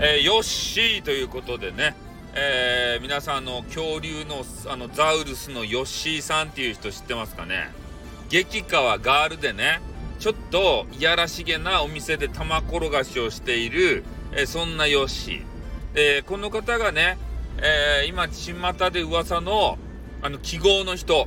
えー、ヨッシーということでね、えー、皆さんの恐竜のあのザウルスのヨッシーさんっていう人知ってますかね？激川ガールでねちょっといやらしげなお店で玉転がしをしている、えー、そんなヨッシー。でこの方がね、えー、今巷で噂のあの記号の人。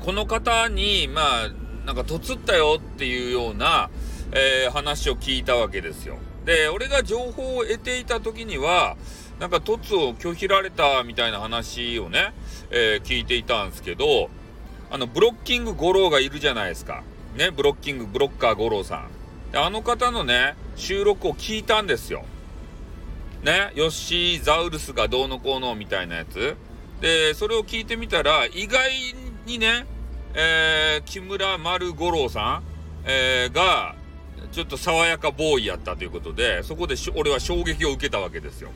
この方にまあなんかとつったよっていうような、えー、話を聞いたわけですよ。で俺が情報を得ていた時にはなんか凸を拒否られたみたいな話をね、えー、聞いていたんですけど、あの、ブロッキング五郎がいるじゃないですか。ね、ブロッキング、ブロッカー五郎さん。で、あの方のね、収録を聞いたんですよ。ね、ヨッシーザウルスがどうのこうのみたいなやつ。で、それを聞いてみたら、意外にね、えー、木村丸五郎さん、えー、が、ちょっと爽やかボーイやったということで、そこで俺は衝撃を受けたわけですよ。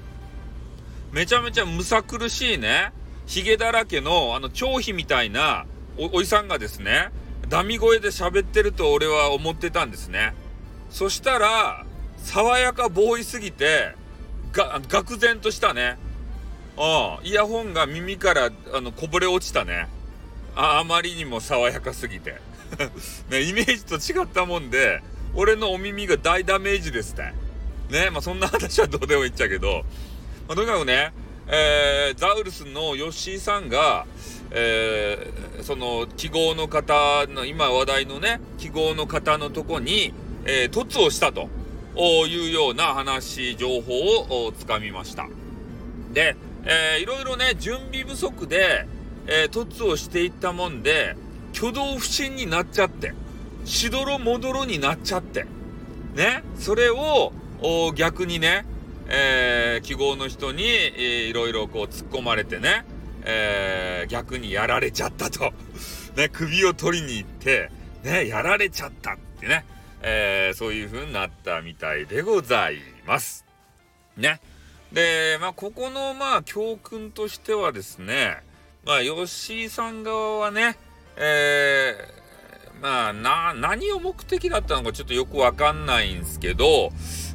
めちゃめちゃむさ苦しいね、ヒゲだらけの、あの、張飛みたいなお、おじさんがですね、ダミ声で喋ってると俺は思ってたんですね。そしたら、爽やかボーイすぎて、が、愕然としたね。うん、イヤホンが耳からあのこぼれ落ちたね。ああまりにも爽やかすぎて。ね、イメージと違ったもんで、俺のお耳が大ダメージですって。ね、まあそんな話はどうでもいいっちゃけど、まあ、とにかくね、えー、ザウルスのヨッシーさんが、えー、その記号の方の今話題のね記号の方のとこに、えー、突をしたというような話情報をつかみました。で、えー、いろいろね準備不足で、えー、突をしていったもんで挙動不審になっちゃって。しどろもどろになっちゃってねそれを逆にねえー、記号の人に、えー、いろいろこう突っ込まれてね、えー、逆にやられちゃったと。ね、首を取りに行って、ね、やられちゃったってね、えー、そういう風になったみたいでございます。ね。で、まあ、ここの、まあ、教訓としてはですね、まあ、吉井さん側はね、え、まあ、な、何を目的だったのかちょっとよくわかんないんですけど、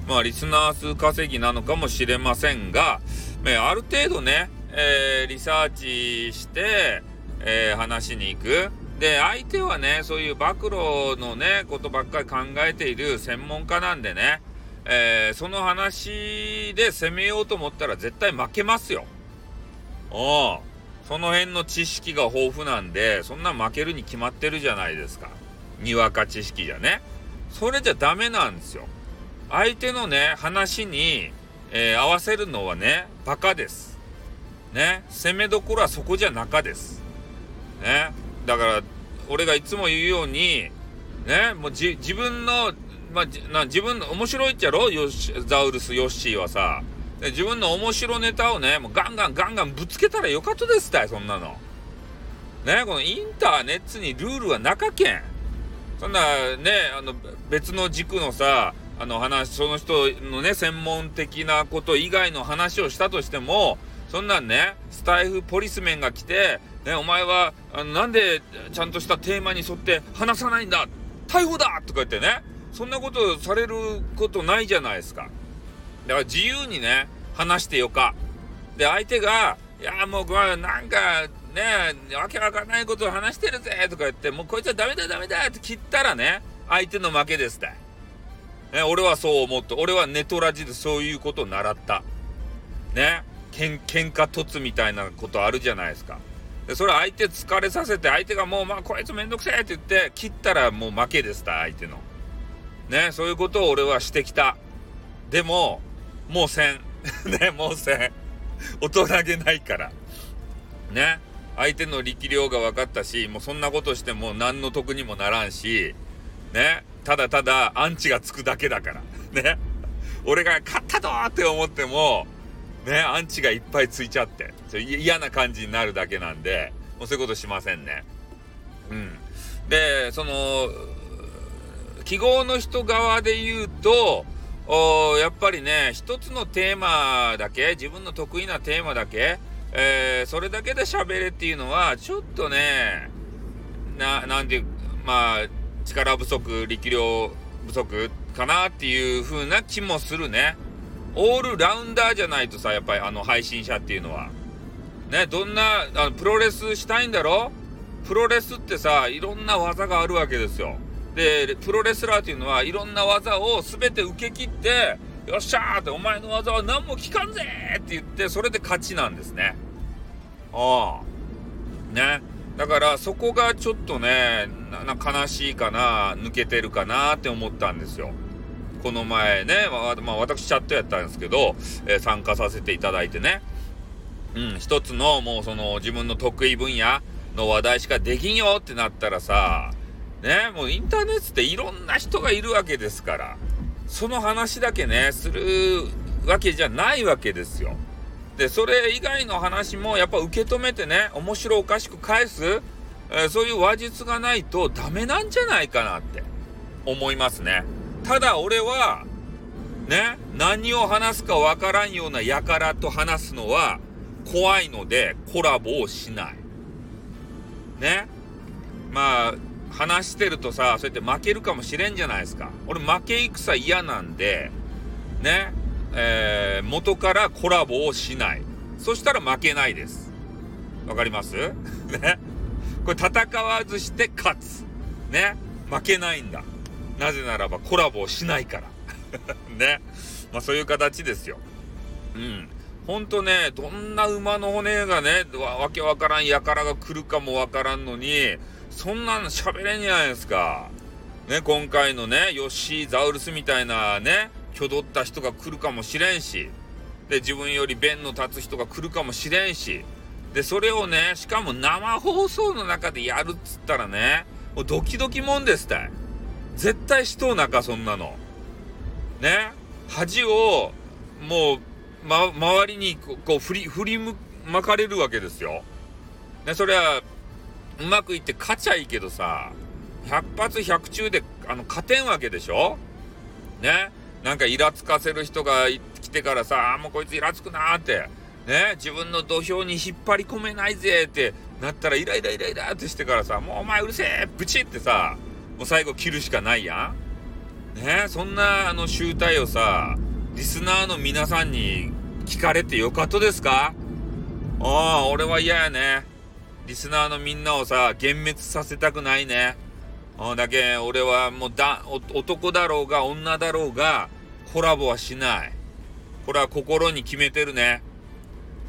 まあ、リスナー数稼ぎなのかもしれませんが、ある程度ね、えー、リサーチして、えー、話しに行く。で、相手はね、そういう暴露のね、ことばっかり考えている専門家なんでね、えー、その話で攻めようと思ったら絶対負けますよ。おその辺の知識が豊富なんで、そんな負けるに決まってるじゃないですか。にわか知識じゃね。それじゃダメなんですよ。相手のね、話に、えー、合わせるのはね、バカです。ね、攻めどころはそこじゃ中です。ね、だから、俺がいつも言うように、ね、もう自分の、まあ、な自分の面白いっちゃろ？ヨシザウルス・ヨッシーはさ。自分の面白ネタをね、もうガンガンガンガンぶつけたらよかったですたい、そんなの。ね、このインターネットにルールは中けん。そんなね、あの別の軸のさ、あの話、その人のね、専門的なこと以外の話をしたとしても、そんなんね、スタイフポリスメンが来て、ね、お前は、あのなんでちゃんとしたテーマに沿って話さないんだ逮捕だとか言ってね、そんなことされることないじゃないですか。だから自由にね、話してよか。で、相手が、いや、もう、なんか、ね、わけわかんないことを話してるぜとか言って、もうこいつはダメだダメだって切ったらね、相手の負けですって。ね、俺はそう思って、俺はネトラジでそういうことを習った。ね、けん喧嘩突みたいなことあるじゃないですか。で、それ相手疲れさせて、相手がもう、まあ、こいつめんどくせえって言って、切ったらもう負けですた、相手の。ね、そういうことを俺はしてきた。でも、もうせん。ね、もうせん。大人げないから。ね。相手の力量が分かったし、もうそんなことしても何の得にもならんし、ね。ただただアンチがつくだけだから。ね。俺が勝ったぞって思っても、ね、アンチがいっぱいついちゃって、嫌な感じになるだけなんで、もうそういうことしませんね。うん。で、その、記号の人側で言うと、おやっぱりね、一つのテーマだけ、自分の得意なテーマだけ、えー、それだけで喋れっていうのは、ちょっとね、な、なんていう、まあ、力不足、力量不足かなっていう風な気もするね。オールラウンダーじゃないとさ、やっぱりあの配信者っていうのは。ね、どんな、あのプロレスしたいんだろプロレスってさ、いろんな技があるわけですよ。で、プロレスラーっていうのはいろんな技を全て受け切って、よっしゃーって、お前の技は何も効かんぜって言って、それで勝ちなんですね。ああ。ね。だからそこがちょっとね、悲しいかな、抜けてるかなって思ったんですよ。この前ね、まあ、まあ、私チャットやったんですけど、えー、参加させていただいてね。うん、一つのもうその自分の得意分野の話題しかできんよってなったらさ、ね、もうインターネットっていろんな人がいるわけですから、その話だけね、するわけじゃないわけですよ。で、それ以外の話もやっぱ受け止めてね、面白おかしく返す、えー、そういう話術がないとダメなんじゃないかなって思いますね。ただ俺は、ね、何を話すかわからんような輩と話すのは怖いのでコラボをしない。ね。まあ、話してるとさ、そうやって負けるかもしれんじゃないですか。俺負け戦嫌なんで、ね、えー、元からコラボをしない。そしたら負けないです。わかります？ね。これ戦わずして勝つ。ね。負けないんだ。なぜならばコラボをしないから。ね。まあそういう形ですよ。うん。ほんとね、どんな馬の骨がね、わけわからん輩が来るかもわからんのに、そんなの喋れんじゃないですか。ね、今回のね、ヨッシー・ザウルスみたいなね、挙動った人が来るかもしれんし、で、自分より弁の立つ人が来るかもしれんし、で、それをね、しかも生放送の中でやるっつったらね、もうドキドキもんですたい。絶対しとうなか、そんなの。ね恥を、もう、ま、周りにこう振り、振りまかれるわけですよ。ね、それは、うまくいって勝ちゃいいけどさ、100発100中で、あの、勝てんわけでしょ？ね？なんかイラつかせる人が来てからさ、あもうこいつイラつくなーって、ね？自分の土俵に引っ張り込めないぜって。なったらイライライライラってしてからさ、もうお前うるせえブチってさ、もう最後切るしかないやん。ね？そんなあの集大をさ、リスナーの皆さんに聞かれてよかったですか？ああ、俺は嫌やね。リスナーのみんなをさ、幻滅させたくないね。あだけ俺はもうだ、男だろうが女だろうが、コラボはしない。これは心に決めてるね。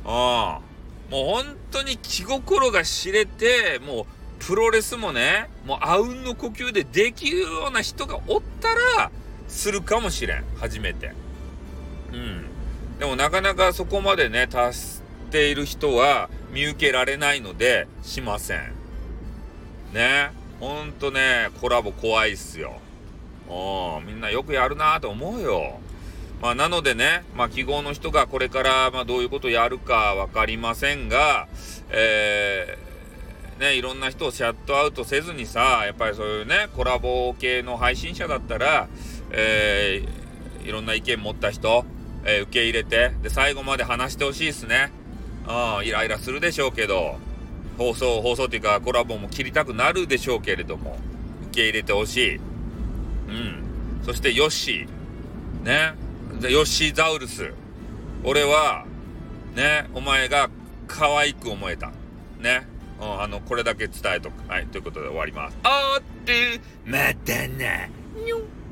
ああ。もう本当に気心が知れて、もうプロレスもね、もうあうんの呼吸でできるような人がおったら、するかもしれん。初めて。うん。でもなかなかそこまでね、達している人は見受けられないので、しません。ね。ほんとね、コラボ怖いっすよ。うん、みんなよくやるなと思うよ。まあ、なのでね、まあ、記号の人がこれから、まあ、どういうことやるか分かりませんが、えー、ね、いろんな人をシャットアウトせずにさ、やっぱりそういうね、コラボ系の配信者だったら、えー、いろんな意見持った人、えー、受け入れて、で、最後まで話してほしいですね。うん、イライラするでしょうけど、放送、放送っていうかコラボも切りたくなるでしょうけれども、受け入れてほしい。うん。そして、ヨッシー。ね。ヨッシーザウルス。俺は、ね、お前が可愛く思えた。ね。うん、あの、これだけ伝えとく。はい、ということで終わります。あーって、またな。にょん。